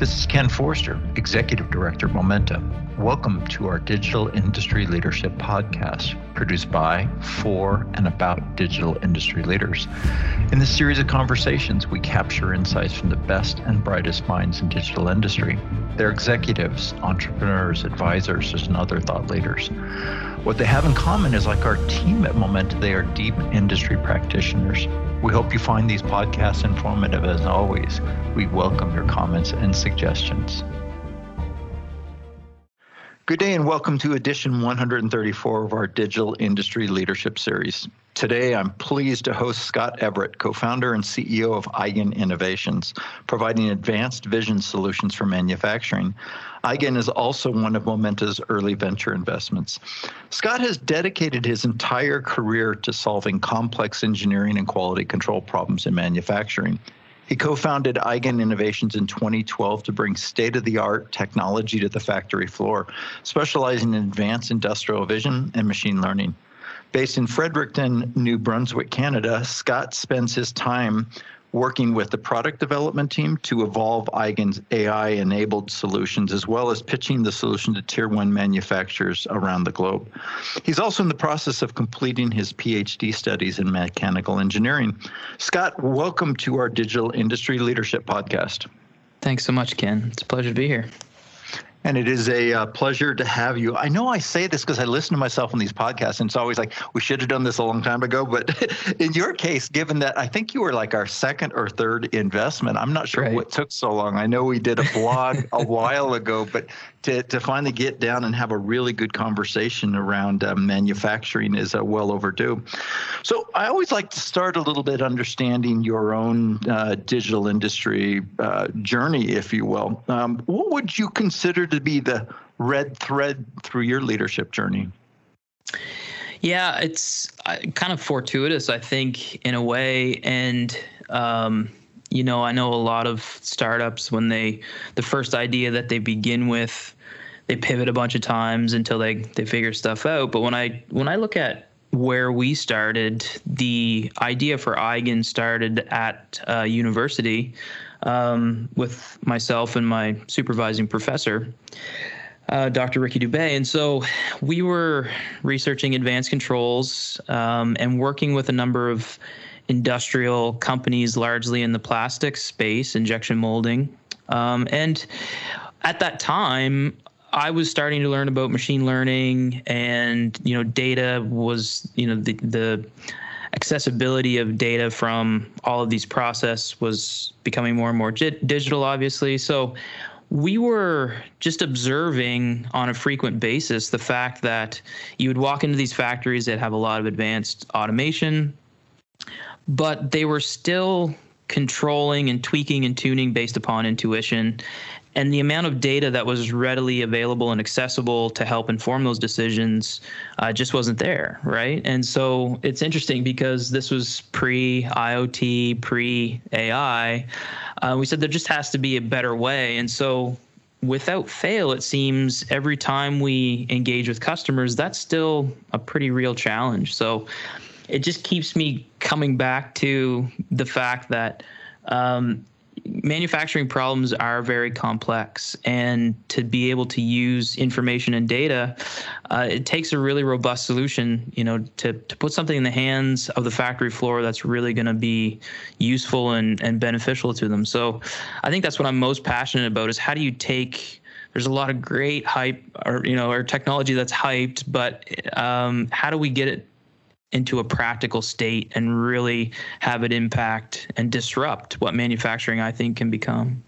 This is Ken Forster, Executive Director of Momenta. Welcome to our Digital Industry Leadership Podcast, produced by, for, and about digital industry leaders. In this series of conversations, we capture insights from the best and brightest minds in digital industry. They're executives, entrepreneurs, advisors, and other thought leaders. What they have in common is like our team at Momenta, they are deep industry practitioners. We hope you find these podcasts informative as always. We welcome your comments and suggestions. Good day and welcome to edition 134 of our Digital Industry Leadership Series. Today, I'm pleased to host Scott Everett, co founder and CEO of Eigen Innovations, providing advanced vision solutions for manufacturing. Eigen is also one of Momenta's early venture investments. Scott has dedicated his entire career to solving complex engineering and quality control problems in manufacturing. He co founded Eigen Innovations in 2012 to bring state of the art technology to the factory floor, specializing in advanced industrial vision and machine learning. Based in Fredericton, New Brunswick, Canada, Scott spends his time working with the product development team to evolve Eigen's AI enabled solutions, as well as pitching the solution to tier one manufacturers around the globe. He's also in the process of completing his PhD studies in mechanical engineering. Scott, welcome to our Digital Industry Leadership Podcast. Thanks so much, Ken. It's a pleasure to be here. And it is a uh, pleasure to have you. I know I say this because I listen to myself on these podcasts, and it's always like, we should have done this a long time ago. But in your case, given that I think you were like our second or third investment, I'm not sure right. what took so long. I know we did a blog a while ago, but to, to finally get down and have a really good conversation around uh, manufacturing is uh, well overdue. So I always like to start a little bit understanding your own uh, digital industry uh, journey, if you will. Um, what would you consider to be the red thread through your leadership journey? Yeah, it's uh, kind of fortuitous, I think, in a way, and. Um, you know, I know a lot of startups when they the first idea that they begin with, they pivot a bunch of times until they they figure stuff out. But when I when I look at where we started, the idea for Eigen started at uh, university um, with myself and my supervising professor. Uh, Dr. Rickey Dubay. And so we were researching advanced controls um, and working with a number of industrial companies, largely in the plastics space, injection molding. Um, and at that time, I was starting to learn about machine learning, and you know, data was you know the the accessibility of data from all of these process was becoming more and more digital, obviously. So we were just observing on a frequent basis the fact that you would walk into these factories that have a lot of advanced automation but they were still controlling and tweaking and tuning based upon intuition. And the amount of data that was readily available and accessible to help inform those decisions uh, just wasn't there, right? And so it's interesting because this was pre IoT, pre AI. Uh, we said there just has to be a better way. And so without fail, it seems every time we engage with customers, that's still a pretty real challenge. So it just keeps me coming back to the fact that um, manufacturing problems are very complex. And to be able to use information and data uh, it takes a really robust solution you know to, to put something in the hands of the factory floor that's really going to be useful and, and beneficial to them. So i think that's what i'm most passionate about is how do you take there's a lot of great hype or you know or technology that's hyped but um, how do we get it into a practical state and really have it impact and disrupt what manufacturing I think can become.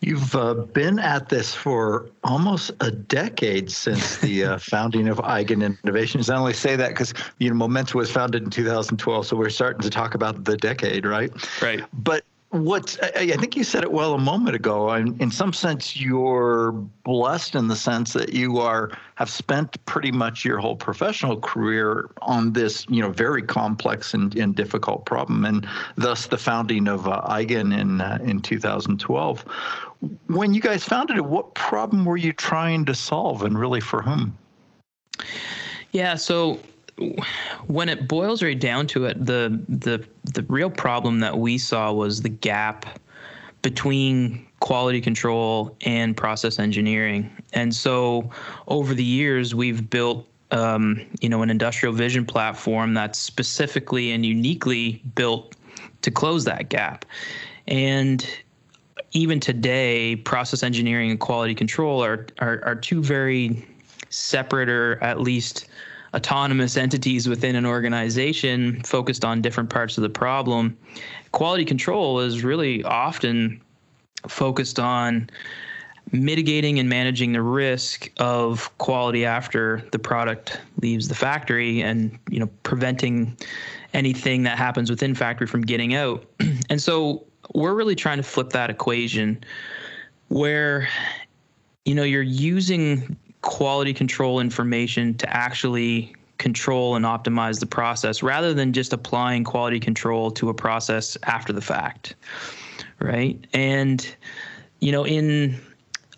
You've uh, been at this for almost a decade since the uh, founding of Eigen Innovations. I only say that because you know Momenta was founded in 2012, so we're starting to talk about the decade, right? Right. But what I, think you said it well a moment ago. In, in some sense, you're blessed in the sense that you are have spent pretty much your whole professional career on this, you know, very complex and, and difficult problem, and thus the founding of uh, Eigen in uh, in 2012. When you guys founded it, what problem were you trying to solve, and really for whom? Yeah, so when it boils right down to it, the the the real problem that we saw was the gap between quality control and process engineering. And so over the years, we've built um, you know an industrial vision platform that's specifically and uniquely built to close that gap. And even today, process engineering and quality control are, are, are two very separate or at least autonomous entities within an organization focused on different parts of the problem. Quality control is really often focused on mitigating and managing the risk of quality after the product leaves the factory and you know preventing anything that happens within factory from getting out and so we're really trying to flip that equation where you know you're using quality control information to actually control and optimize the process rather than just applying quality control to a process after the fact right? And you know in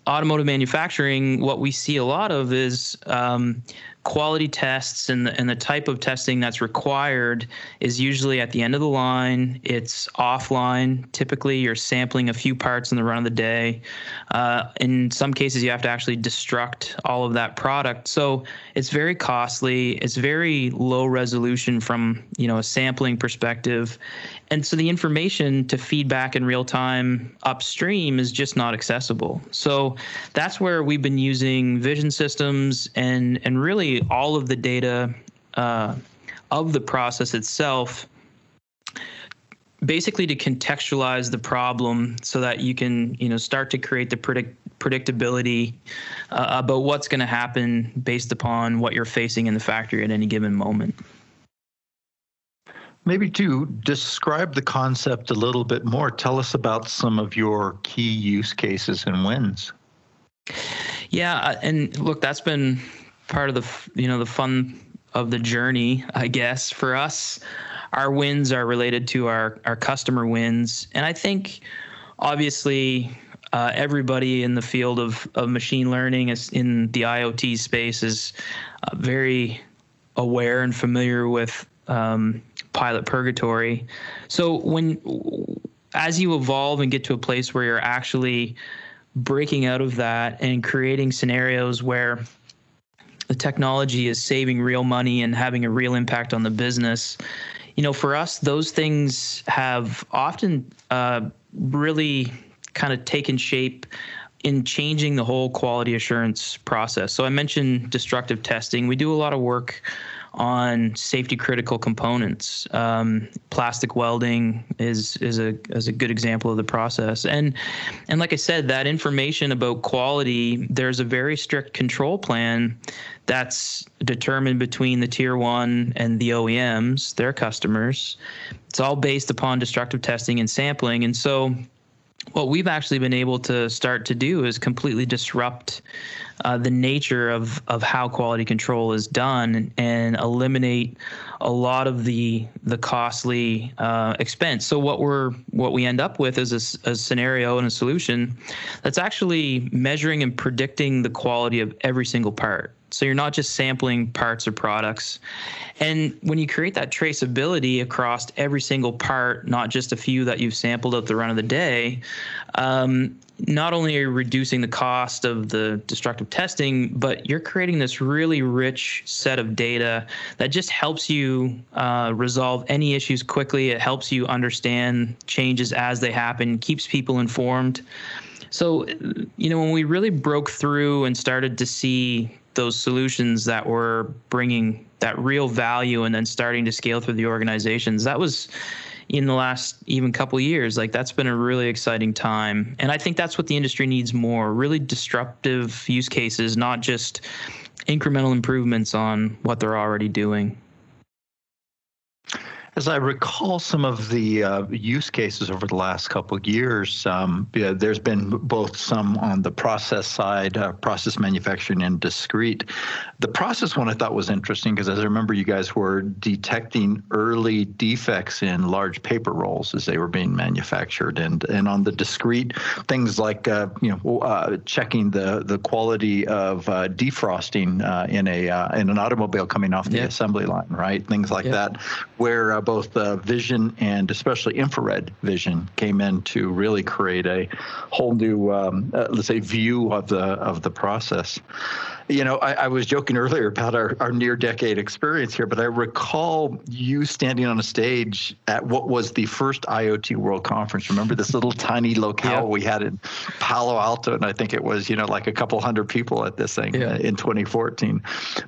automotive manufacturing, what we see a lot of is um, quality tests and the, and the type of testing that's required is usually at the end of the line. It's offline. Typically, you're sampling a few parts in the run of the day. Uh, in some cases, you have to actually destruct all of that product. So it's very costly. It's very low resolution from you know a sampling perspective, and so the information to feedback in real time upstream is just not accessible. So that's where we've been using vision systems and and really all of the data uh, of the process itself basically to contextualize the problem so that you can you know start to create the predict predictability uh, about what's going to happen based upon what you're facing in the factory at any given moment Maybe to describe the concept a little bit more, tell us about some of your key use cases and wins. Yeah, uh, and look, that's been part of the you know the fun of the journey, I guess, for us. Our wins are related to our our customer wins, and I think obviously uh, everybody in the field of, of machine learning is in the IoT space is uh, very aware and familiar with um, pilot purgatory. So when as you evolve and get to a place where you're actually breaking out of that and creating scenarios where the technology is saving real money and having a real impact on the business you know for us those things have often uh, really kind of taken shape in changing the whole quality assurance process so i mentioned destructive testing we do a lot of work on safety critical components. Um, plastic welding is is a is a good example of the process. And and like I said, that information about quality, there's a very strict control plan that's determined between the tier one and the OEMs, their customers. It's all based upon destructive testing and sampling. And so what we've actually been able to start to do is completely disrupt uh, the nature of of how quality control is done and eliminate a lot of the the costly uh, expense. So what we're what we end up with is a, a, scenario and a solution that's actually measuring and predicting the quality of every single part. So you're not just sampling parts or products. And when you create that traceability across every single part, not just a few that you've sampled at the run of the day, um, not only are you reducing the cost of the destructive testing, but you're creating this really rich set of data that just helps you uh, resolve any issues quickly. It helps you understand changes as they happen, keeps people informed. So, you know, when we really broke through and started to see those solutions that were bringing that real value and then starting to scale through the organizations, that was in the last even couple years. Like that's been a really exciting time, and I think that's what the industry needs more: really disruptive use cases, not just incremental improvements on what they're already doing. As I recall some of the uh, use cases over the last couple of years, um, yeah, there's been both some on the process side, uh, process manufacturing and discrete. The process one I thought was interesting because as I remember you guys were detecting early defects in large paper rolls as they were being manufactured. And and on the discrete, things like uh, you know uh, checking the, the quality of uh, defrosting uh, in a in an automobile coming off the yeah. assembly line, right? Things like yeah. that, where both uh, vision and especially infrared vision came in to really create a whole new, um, uh, let's say, view of the of the process. You know, I, I, was joking earlier about our, our near decade experience here, but I recall you standing on a stage at what was the first IoT World Conference. Remember this little tiny locale yeah. we had in Palo Alto, and I think it was, you know, like a couple hundred people at this thing yeah. in 2014.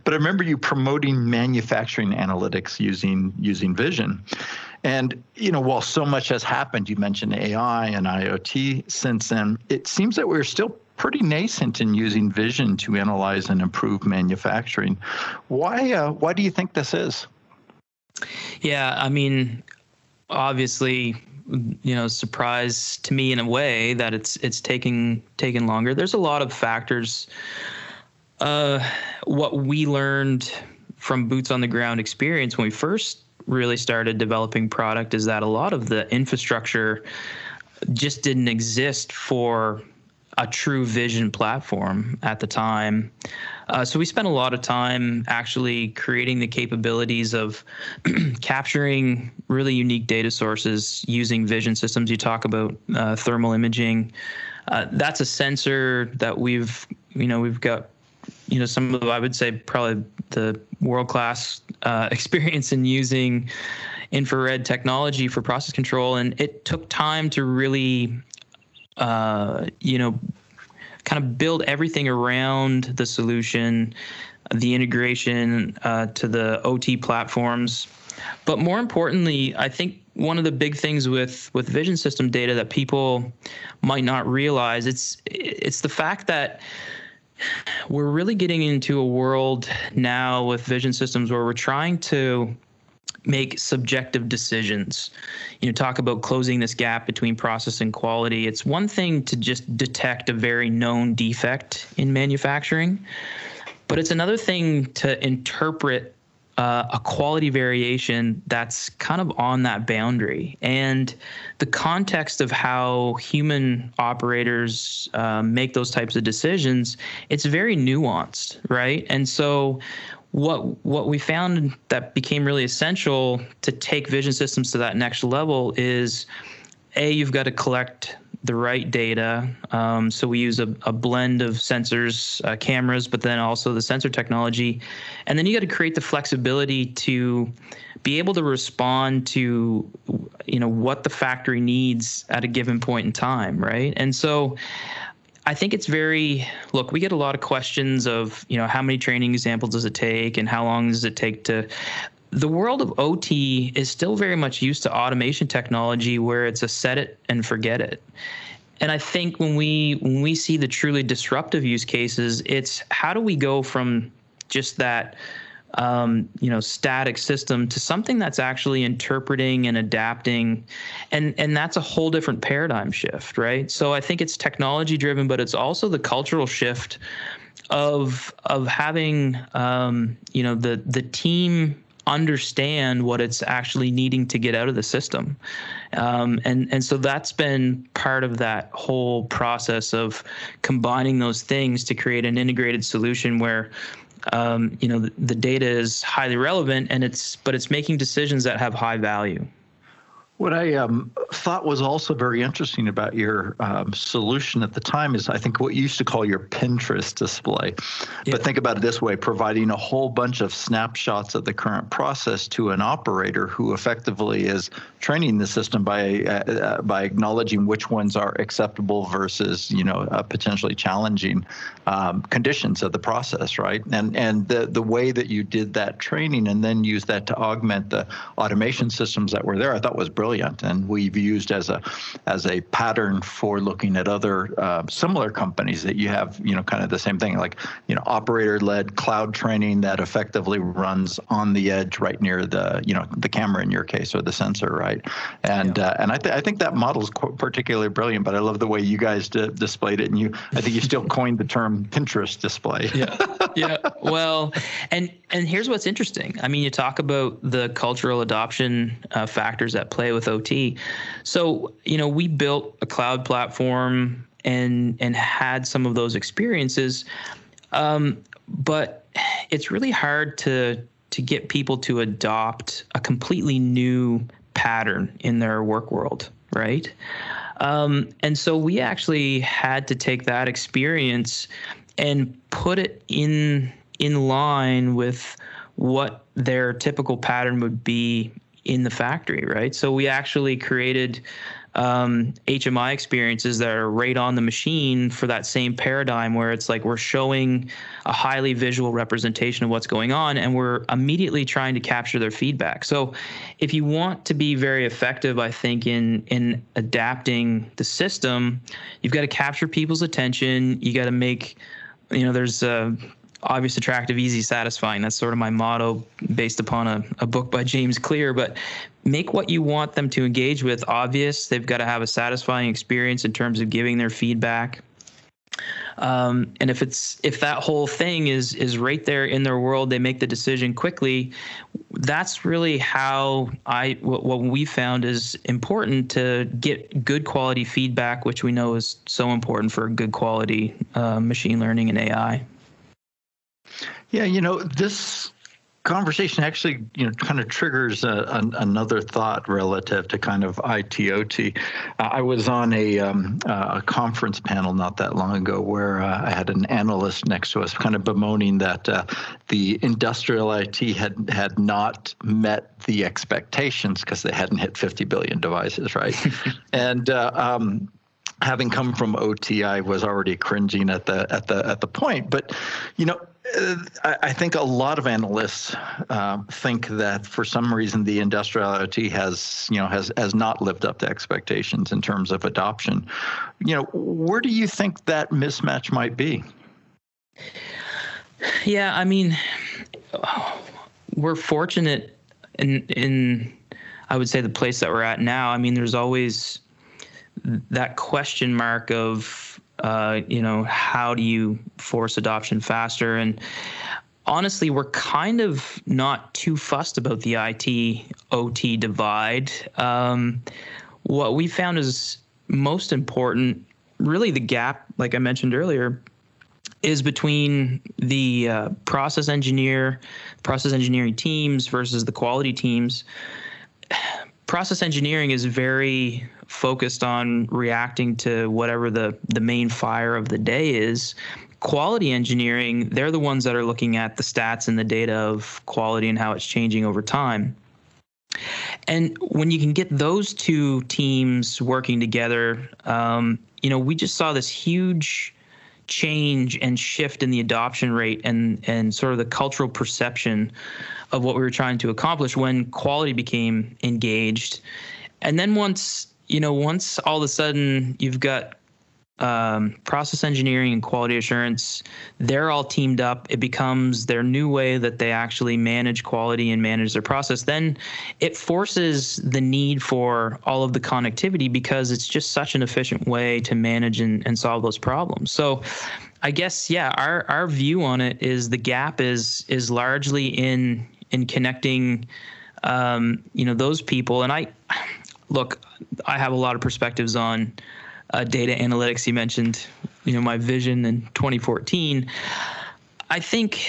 But I remember you promoting manufacturing analytics using using vision. And you know, while so much has happened, you mentioned AI and IoT since then, it seems that we're still pretty nascent in using vision to analyze and improve manufacturing. Why uh, why do you think this is? Yeah, I mean, obviously, you know, surprise to me in a way that it's it's taking taking longer. There's a lot of factors. Uh, what we learned from boots on the ground experience when we first really started developing product is that a lot of the infrastructure just didn't exist for a true vision platform at the time. Uh, so we spent a lot of time actually creating the capabilities of capturing really unique data sources using vision systems. You talk about uh, thermal imaging. Uh, that's a sensor that we've, you know, we've got, you know, some of I would say probably the world class uh, experience in using infrared technology for process control, and it took time to really uh, you know, kind of build everything around the solution, the integration uh, to the OT platforms. But more importantly, I think one of the big things with with vision system data that people might not realize it's it's the fact that we're really getting into a world now with vision systems where we're trying to make subjective decisions. You know, talk about closing this gap between process and quality. It's one thing to just detect a very known defect in manufacturing, but it's another thing to interpret uh, a quality variation that's kind of on that boundary. And the context of how human operators uh, make those types of decisions, it's very nuanced, right? And so what what we found that became really essential to take vision systems to that next level is a you've got to collect the right data. Um, so we use a, a blend of sensors, uh, cameras, but then also the sensor technology, and then you got to create the flexibility to be able to respond to you know what the factory needs at a given point in time, right? And so I think it's very look, we get a lot of questions of, you know, how many training examples does it take and how long does it take to the world of OT is still very much used to automation technology where it's a set it and forget it. And I think when we when we see the truly disruptive use cases, it's how do we go from just that um, you know static system to something that's actually interpreting and adapting. And and that's a whole different paradigm shift right? So i think it's technology driven but it's also the cultural shift of of having um, you know the the team understand what it's actually needing to get out of the system. Um, and and so that's been part of that whole process of combining those things to create an integrated solution where um, you know the, the data is highly relevant and it's but it's making decisions that have high value. What I um, thought was also very interesting about your um, solution at the time is I think what you used to call your Pinterest display. Yeah. But think about it this way providing a whole bunch of snapshots of the current process to an operator who effectively is training the system by uh, uh, by acknowledging which ones are acceptable versus you know uh, potentially challenging um, conditions of the process, right? And and the the way that you did that training and then use that to augment the automation systems that were there, I thought was brilliant brilliant, and we've used as a as a pattern for looking at other uh, similar companies that you have, you know, kind of the same thing, like you know, operator-led cloud training that effectively runs on the edge, right near the you know the camera in your case or the sensor, right? And yeah. uh, and I, th- I think that model is particularly brilliant. But I love the way you guys d- displayed it, and you I think you still coined the term Pinterest display. yeah, yeah. Well, and and here's what's interesting. I mean, you talk about the cultural adoption uh, factors at play with OT. So, you know, we built a cloud platform and and had some of those experiences. Um, but it's really hard to to get people to adopt a completely new pattern in their work world, right? Um, and so we actually had to take that experience and put it in in line with what their typical pattern would be in the factory, right? So we actually created um, HMI experiences that are right on the machine for that same paradigm where it's like we're showing a highly visual representation of what's going on and we're immediately trying to capture their feedback. So if you want to be very effective, I think in in adapting the system, you've got to capture people's attention. You got to make you know there's uh, obvious, attractive, easy, satisfying. That's sort of my motto based upon a, a book by James Clear. But make what you want them to engage with obvious. They've got to have a satisfying experience in terms of giving their feedback. Um, and if it's if that whole thing is is right there in their world, they make the decision quickly. That's really how I what, what we found is important to get good quality feedback, which we know is so important for good quality uh, machine learning and AI. Yeah, you know, this conversation actually, you know, kind of triggers a, a, another thought relative to kind of ITOT. Uh, I was on a, um, uh, a conference panel not that long ago where uh, I had an analyst next to us, kind of bemoaning that uh, the industrial IoT had had not met the expectations because they hadn't hit 50 billion devices, right? and uh, um, having come from OT, I was already cringing at the at the at the point. But you know, I think a lot of analysts uh, think that for some reason the industrial IoT has, you know, has has not lived up to expectations in terms of adoption. You know, where do you think that mismatch might be? Yeah, I mean, we're fortunate in in I would say the place that we're at now. I mean, there's always that question mark of uh, you know how do you force adoption faster? And honestly we're kind of not too fussed about the IT OT divide. Um, what we found is most important really the gap like I mentioned earlier is between the uh, process engineer process engineering teams versus the quality teams. Process engineering is very focused on reacting to whatever the the main fire of the day is quality engineering they're the ones that are looking at the stats and the data of quality and how it's changing over time and when you can get those two teams working together um, you know we just saw this huge change and shift in the adoption rate and and sort of the cultural perception of what we were trying to accomplish when quality became engaged. And then once you know, once all of a sudden you've got um, process engineering and quality assurance, they're all teamed up. It becomes their new way that they actually manage quality and manage their process. Then it forces the need for all of the connectivity because it's just such an efficient way to manage and, and solve those problems. So I guess yeah, our our view on it is the gap is is largely in in connecting um, you know those people and I look I have a lot of perspectives on uh, data analytics. You mentioned, you know, my vision in 2014. I think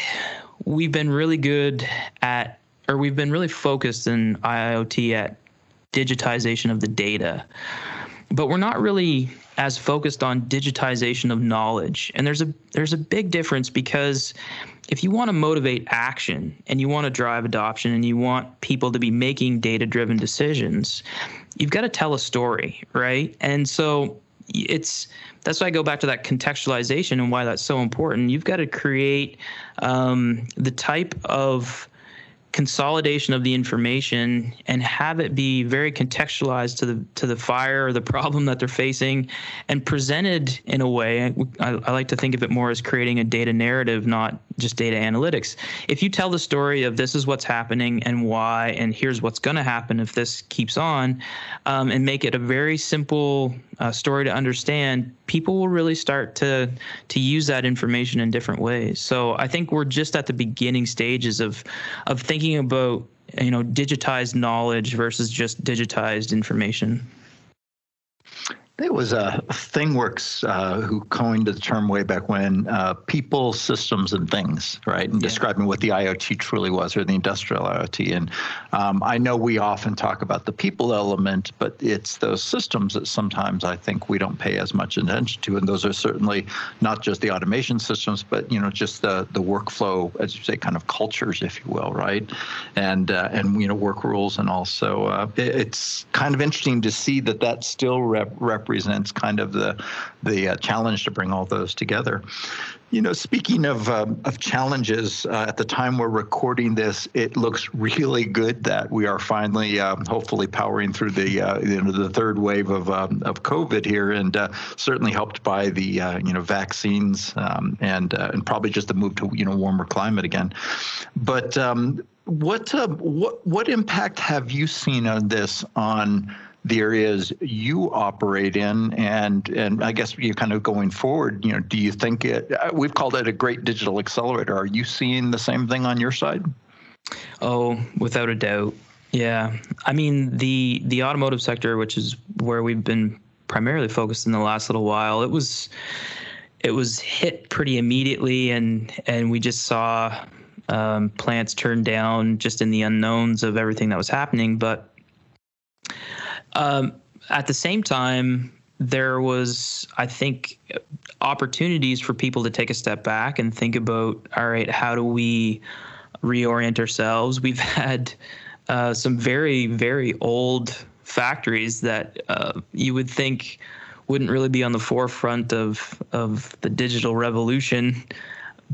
we've been really good at, or we've been really focused in IoT at digitization of the data, but we're not really as focused on digitization of knowledge. And there's a there's a big difference because if you want to motivate action and you want to drive adoption and you want people to be making data driven decisions, you've got to tell a story, right? And so it's that's why I go back to that contextualization and why that's so important. You've got to create um, the type of consolidation of the information and have it be very contextualized to the to the fire or the problem that they're facing and presented in a way I, I, like to think of it more as creating a data narrative not just data analytics. If you tell the story of this is what's happening and why and here's what's going to happen if this keeps on um, and make it a very simple uh, story to understand people will really start to to use that information in different ways. So i think we're just at the beginning stages of of thinking thinking about you know digitized knowledge versus just digitized information it was uh, ThingWorx uh, who coined the term way back when uh, people, systems, and things, right? And yeah. describing what the IoT truly was or the industrial IoT. And um, I know we often talk about the people element, but it's those systems that sometimes I think we don't pay as much attention to. And those are certainly not just the automation systems, but you know, just the the workflow, as you say, kind of cultures, if you will, right? And uh, and you know, work rules, and also uh, it's kind of interesting to see that that still rep- represents kind of the the uh, challenge to bring all those together. You know, speaking of um, of challenges, uh, at the time we're recording this, it looks really good that we are finally, um, hopefully, powering through the uh, you know the third wave of um, of COVID here, and uh, certainly helped by the uh, you know vaccines um, and uh, and probably just the move to you know warmer climate again. But um, what what what impact have you seen on this on the areas you operate in and and I guess you kind of going forward you know do you think it uh, we've called it a great digital accelerator. Are you seeing the same thing on your side? Oh without a doubt. Yeah. I mean the the automotive sector which is where we've been primarily focused in the last little while it was it was hit pretty immediately and and we just saw um, plants turned down just in the unknowns of everything that was happening. But um, at the same time, there was, I think, opportunities for people to take a step back and think about, all right, how do we reorient ourselves? We've had uh, some very, very old factories that uh, you would think wouldn't really be on the forefront of of the digital revolution,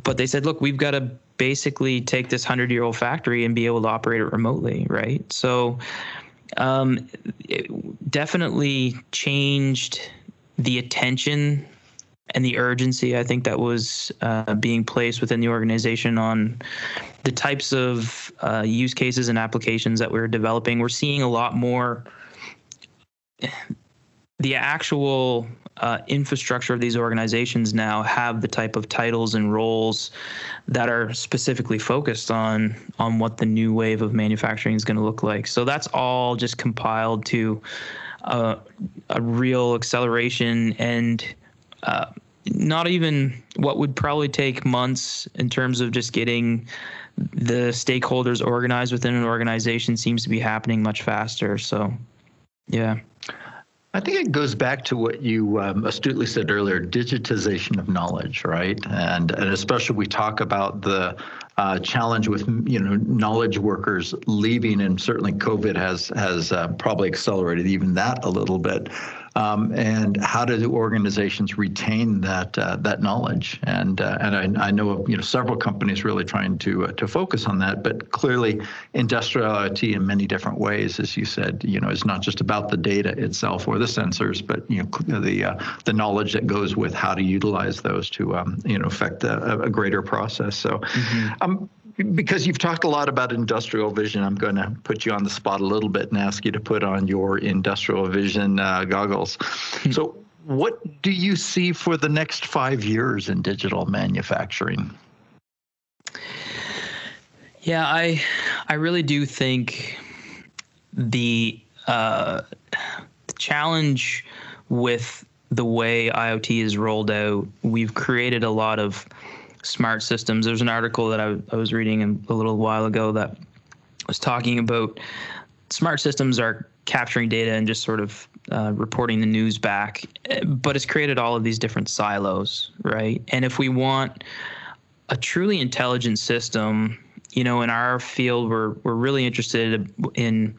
but they said, look, we've got to basically take this hundred year old factory and be able to operate it remotely, right? So um, definitely changed the attention and the urgency I think that was uh, being placed within the organization on the types of uh, use cases and applications that we are developing. We're seeing a lot more the actual uh, infrastructure of these organizations now have the type of titles and roles that are specifically focused on on what the new wave of manufacturing is going to look like. So that's all just compiled to uh, a real acceleration and uh, not even what would probably take months in terms of just getting the stakeholders organized within an organization seems to be happening much faster. So, yeah. I think it goes back to what you um, astutely said earlier digitization of knowledge, right? And, and especially we talk about the uh, challenge with you know knowledge workers leaving, and certainly COVID has has uh, probably accelerated even that a little bit um, and how do organizations retain that uh, that knowledge? And uh, and I, I, know you know several companies really trying to uh, to focus on that, but clearly industrial IoT in many different ways, as you said, you know, is not just about the data itself or the sensors, but you know the uh, the knowledge that goes with how to utilize those to um, you know affect a, a greater process. So. Mm-hmm. Um, because you've talked a lot about industrial vision, I'm going to put you on the spot a little bit and ask you to put on your industrial vision uh, goggles. Hmm. so, what do you see for the next five years in digital manufacturing? Yeah, I, I really do think the, uh, the challenge with the way IoT is rolled out, we've created a lot of smart systems. There's an article that I, I was reading a little while ago that was talking about smart systems are capturing data and just sort of uh, reporting the news back, but it's created all of these different silos, right? And if we want a truly intelligent system, you know, in our field, we're we're really interested in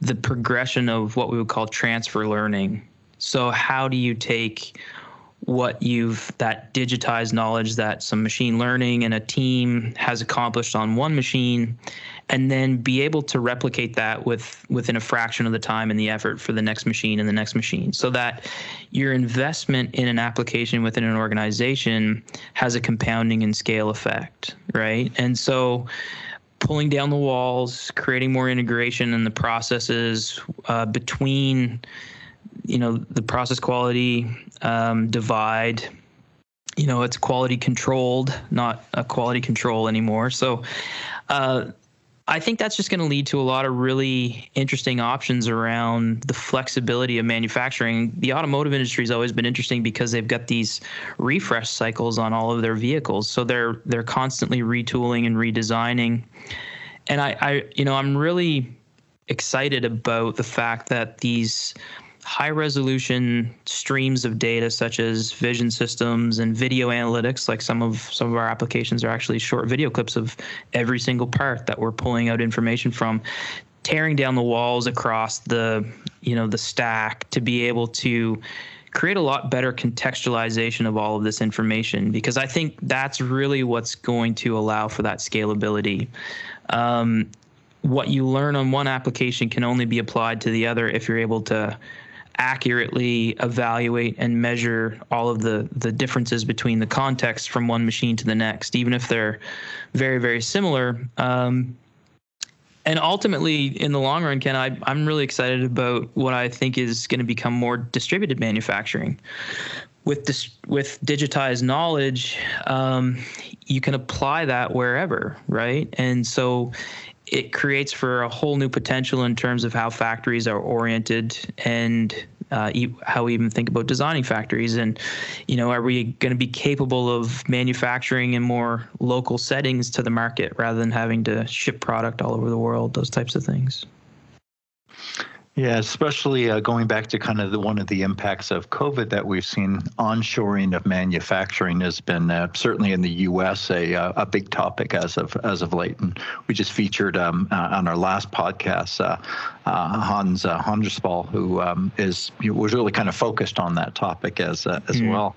the progression of what we would call transfer learning. So how do you take what you've that digitized knowledge that some machine learning and a team has accomplished on one machine and then be able to replicate that with within a fraction of the time and the effort for the next machine and the next machine. So that your investment in an application within an organization has a compounding and scale effect right? And so pulling down the walls creating more integration in the processes uh, between you know the process quality um, divide you know it's quality controlled not a quality control anymore so uh, I think that's just going to lead to a lot of really interesting options around the flexibility of manufacturing. The automotive industry has always been interesting because they've got these refresh cycles on all of their vehicles, so they're they're constantly retooling and redesigning. And I, I you know, I'm really excited about the fact that these high resolution streams of data such as vision systems and video analytics like some of some of our applications are actually short video clips of every single part that we're pulling out information from tearing down the walls across the you know the stack to be able to create a lot better contextualization of all of this information because I think that's really what's going to allow for that scalability. Um, what you learn on one application can only be applied to the other if you're able to accurately evaluate and measure all of the the differences between the context from one machine to the next, even if they're very very similar. Um, and ultimately, in the long run, Ken, I, I'm really excited about what I think is going to become more distributed manufacturing. With this, with digitized knowledge, um, you can apply that wherever, right? And so, it creates for a whole new potential in terms of how factories are oriented and uh, how we even think about designing factories. And you know are we going to be capable of manufacturing in more local settings to the market rather than having to ship product all over the world those types of things yeah, especially uh, going back to kind of the, one of the impacts of COVID that we've seen, onshoring of manufacturing has been uh, certainly in the U.S. a uh, a big topic as of as of late, and we just featured um, uh, on our last podcast uh, uh, Hans uh, who um, is was really kind of focused on that topic as as mm. well.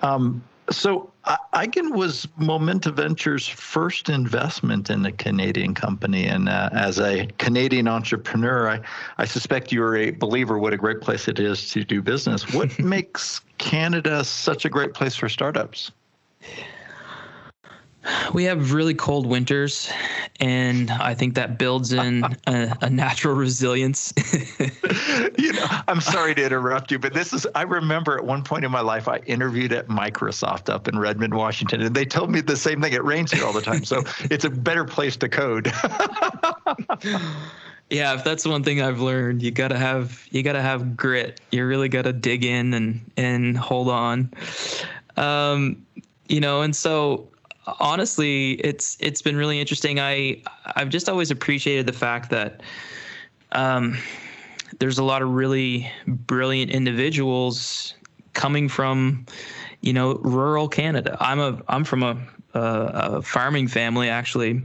Um, so Eigen was Momenta Ventures' first investment in a Canadian company, and uh, as a Canadian entrepreneur, I, I suspect you're a believer what a great place it is to do business. What makes Canada such a great place for startups? We have really cold winters, and I think that builds in a, a natural resilience. you know, I'm sorry to interrupt you, but this is, I remember at one point in my life, I interviewed at Microsoft up in Redmond, Washington, and they told me the same thing. It rains here all the time. So it's a better place to code. yeah, if that's one thing I've learned, you gotta have you gotta have grit. You really gotta dig in and and hold on. Um, you know, and so honestly, it's it's been really interesting. I I've just always appreciated the fact that um, there's a lot of really brilliant individuals coming from you know rural Canada. I'm a I'm from a, a, a farming family actually,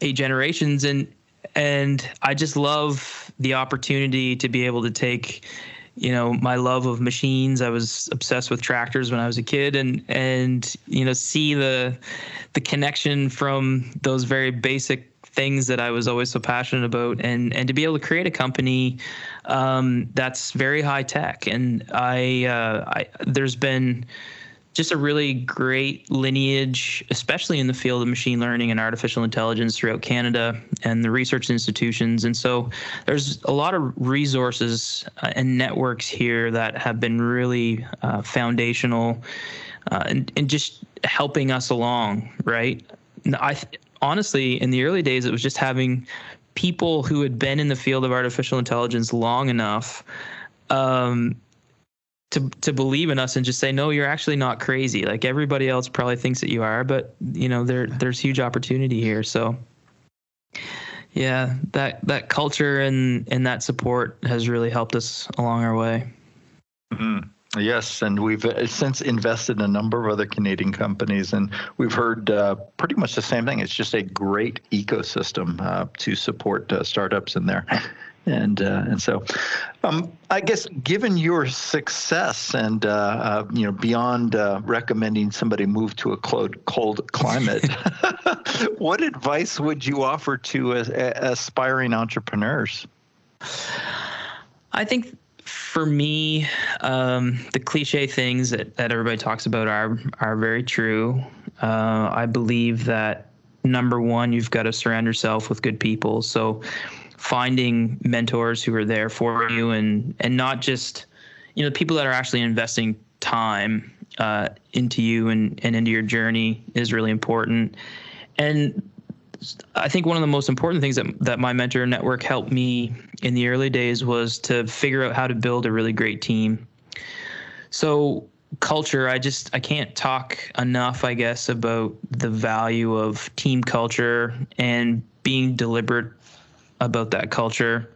eight generations, and and I just love the opportunity to be able to take you know my love of machines. I was obsessed with tractors when i was a kid and and you know see the the connection from those very basic things that i was always so passionate about and and to be able to create a company um, that's very high tech. And i uh, i there's been just a really great lineage, especially in the field of machine learning and artificial intelligence throughout Canada and the research institutions. And so there's a lot of resources uh, and networks here that have been really uh, foundational uh, and, just helping us along, right? I honestly, in the early days, it was just having people who had been in the field of artificial intelligence long enough um, to to believe in us and just say no you're actually not crazy like everybody else probably thinks that you are but you know there there's huge opportunity here so yeah that that culture and and that support has really helped us along our way mm-hmm. Yes, and we've uh, since invested in a number of other Canadian companies, and we've heard uh, pretty much the same thing. It's just a great ecosystem uh, to support uh, startups in there and uh, and so um, I guess given your success and uh, uh, you know beyond uh, recommending somebody move to a cold cold climate, what advice would you offer to aspiring entrepreneurs? I think for me, um, the cliche things that, that everybody talks about are are very true. Uh, I believe that number one, you've got to surround yourself with good people. So finding mentors who are there for you and and not just you know people that are actually investing time uh, into you and, and into your journey is really important and I think one of the most important things that that my mentor network helped me in the early days was to figure out how to build a really great team. So culture, I just I can't talk enough, I guess, about the value of team culture and being deliberate about that culture.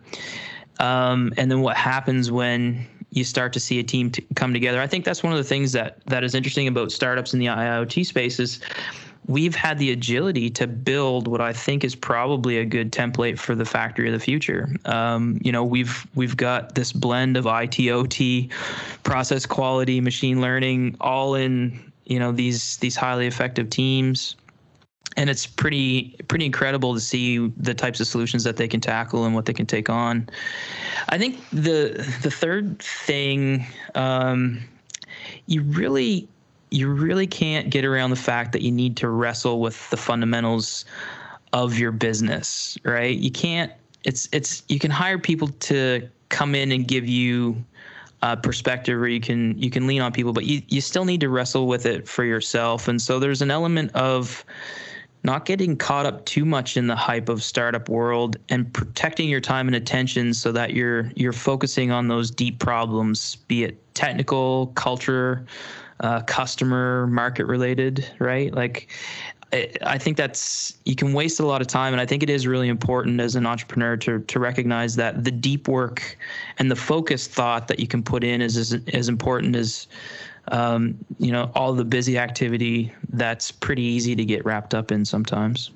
Um, and then what happens when you start to see a team come together. I think that's one of the things that that is interesting about startups in the IoT space is we've had the agility to build what I think is probably a good template for the factory of the future. Um, you know, we've we've got this blend of IT, OT, process quality, machine learning, all in you know these these highly effective teams and it's pretty pretty incredible to see the types of solutions that they can tackle and what they can take on. I think the the third thing um, you really you really can't get around the fact that you need to wrestle with the fundamentals of your business, right? You can't. It's it's you can hire people to come in and give you a perspective where you can you can lean on people, but you you still need to wrestle with it for yourself. And so there's an element of not getting caught up too much in the hype of startup world and protecting your time and attention so that you're you're focusing on those deep problems be it technical culture uh, customer market related right? Like I think that's you can waste a lot of time, and I think it is really important as an entrepreneur to to recognize that the deep work and the focused thought that you can put in is as, as important as um, you know, all the busy activity that's pretty easy to get wrapped up in sometimes.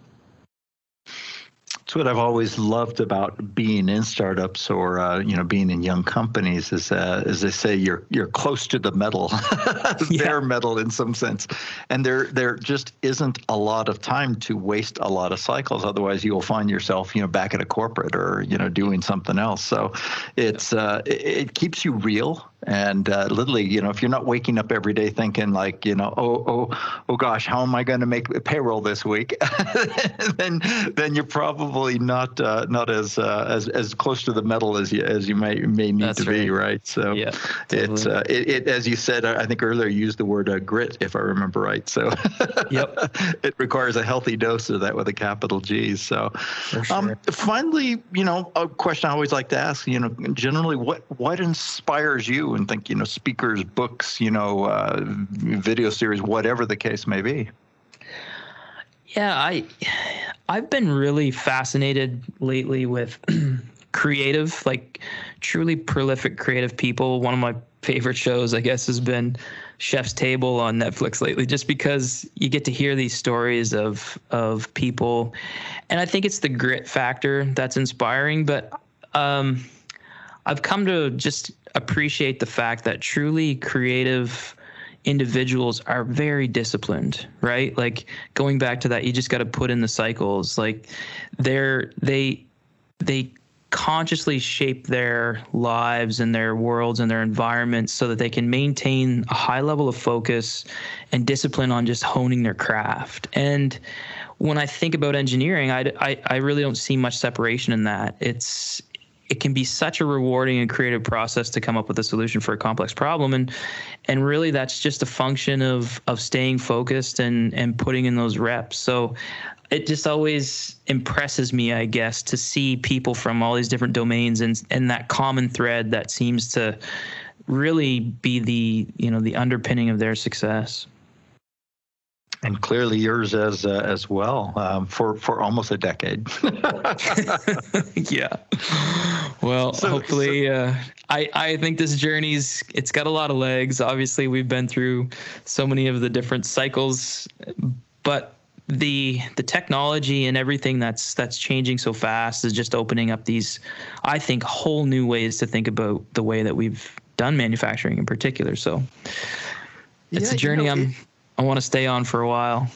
It's what I've always loved about being in startups or uh, you know being in young companies is uh, as they say you're you're close to the metal, yeah. bare metal in some sense, and there there just isn't a lot of time to waste a lot of cycles. Otherwise, you will find yourself you know back at a corporate or you know doing something else. So it's uh, it, it keeps you real and uh, literally, you know, if you're not waking up every day thinking like, you know, oh, oh, oh gosh, how am I going to make payroll this week? then, then you're probably not uh, not as uh, as as close to the metal as you as you may may need That's to right. be, right? So, yeah, totally. it's uh, it, it, as you said, I think earlier you used the word uh, grit, if I remember right. So, yep, it requires a healthy dose of that with a capital G. So, um, sure. um, finally, you know, a question I always like to ask, you know, generally, what what inspires you? And think, you know, speakers, books, you know, uh, video series, whatever the case may be. Yeah, I I've been really fascinated lately with creative, like truly prolific creative people. One of my favorite shows, I guess, has been Chef's Table on Netflix lately, just because you get to hear these stories of of people, and I think it's the grit factor that's inspiring. But um, I've come to just appreciate the fact that truly creative individuals are very disciplined right? Like going back to that you just got to put in the cycles. Like they're they they consciously shape their lives and their worlds and their environments so that they can maintain a high level of focus and discipline on just honing their craft. And when I think about engineering, I, I, I really don't see much separation in that. It's it can be such a rewarding and creative process to come up with a solution for a complex problem. And and really that's just a function of of staying focused and and putting in those reps. So it just always impresses me i guess to see people from all these different domains and and that common thread that seems to really be the you know the underpinning of their success and clearly yours as uh, as well um, for for almost a decade. yeah. Well, so, hopefully, so, uh, I I think this journey's it's got a lot of legs. Obviously, we've been through so many of the different cycles, but the the technology and everything that's that's changing so fast is just opening up these, I think, whole new ways to think about the way that we've done manufacturing in particular. So. It's yeah, a journey you know, I'm I want to stay on for a while.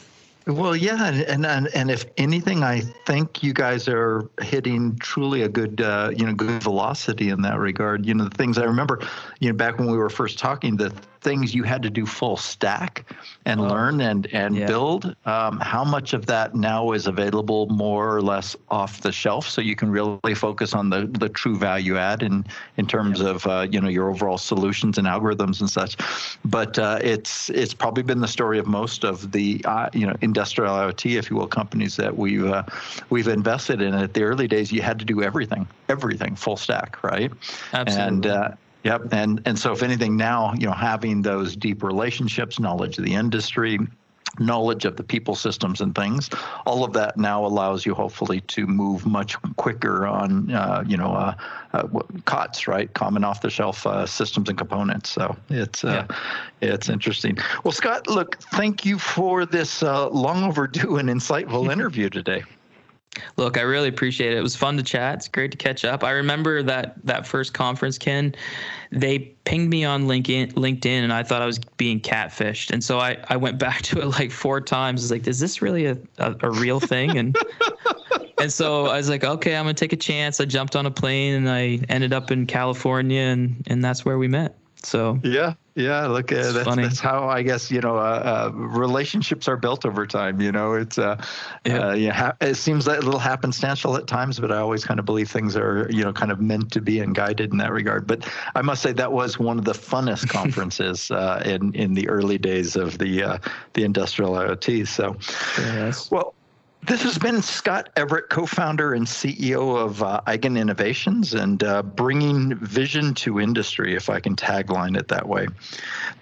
Well, yeah, and, and and if anything, I think you guys are hitting truly a good, uh, you know, good velocity in that regard. You know, the things I remember, you know, back when we were first talking, the things you had to do full stack and oh, learn and and yeah. build. Um, how much of that now is available more or less off the shelf, so you can really focus on the the true value add in in terms yeah. of uh, you know your overall solutions and algorithms and such. But uh, it's it's probably been the story of most of the uh, you know industrial IoT, if you will, companies that we've uh, we've invested in. At the early days, you had to do everything, everything, full stack, right? Absolutely. And uh, Yep, and and so if anything, now you know having those deep relationships, knowledge of the industry, knowledge of the people systems and things all of that now allows you hopefully to move much quicker on uh, you know uh, uh, cots right? Common off the shelf uh, systems and components. So it's uh, yeah. it's interesting. Well scott look thank you for this uh, long overdue and insightful interview today Look, I really appreciate it. It was fun to chat. It's great to catch up. I remember that that first conference, Ken. They pinged me on LinkedIn, LinkedIn, and I thought I was being catfished. And so I, I went back to it like four times. I was like, "Is this really a, a, a real thing?" And and so I was like, "Okay, I'm gonna take a chance." I jumped on a plane and I ended up in California, and and that's where we met. So yeah, yeah. Look, uh, that's funny. that's how I guess you know uh, uh, relationships are built over time. You know, it's uh, yeah. Uh, yeah. Ha- it seems like a little happenstantial at times, but I always kind of believe things are you know kind of meant to be and guided in that regard. But I must say that was one of the funnest conferences uh, in in the early days of the uh, the industrial IoT. So, yes. well. This has been Scott Everett, co founder and CEO of uh, Eigen Innovations, and uh, bringing vision to industry, if I can tagline it that way.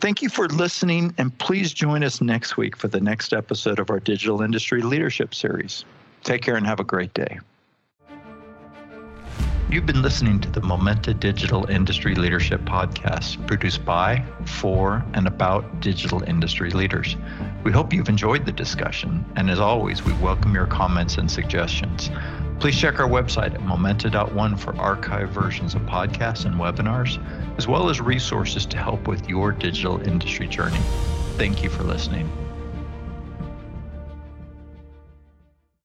Thank you for listening, and please join us next week for the next episode of our Digital Industry Leadership Series. Take care and have a great day. You've been listening to the Momenta Digital Industry Leadership Podcast, produced by, for, and about digital industry leaders. We hope you've enjoyed the discussion, and as always, we welcome your comments and suggestions. Please check our website at momenta.one for archive versions of podcasts and webinars, as well as resources to help with your digital industry journey. Thank you for listening.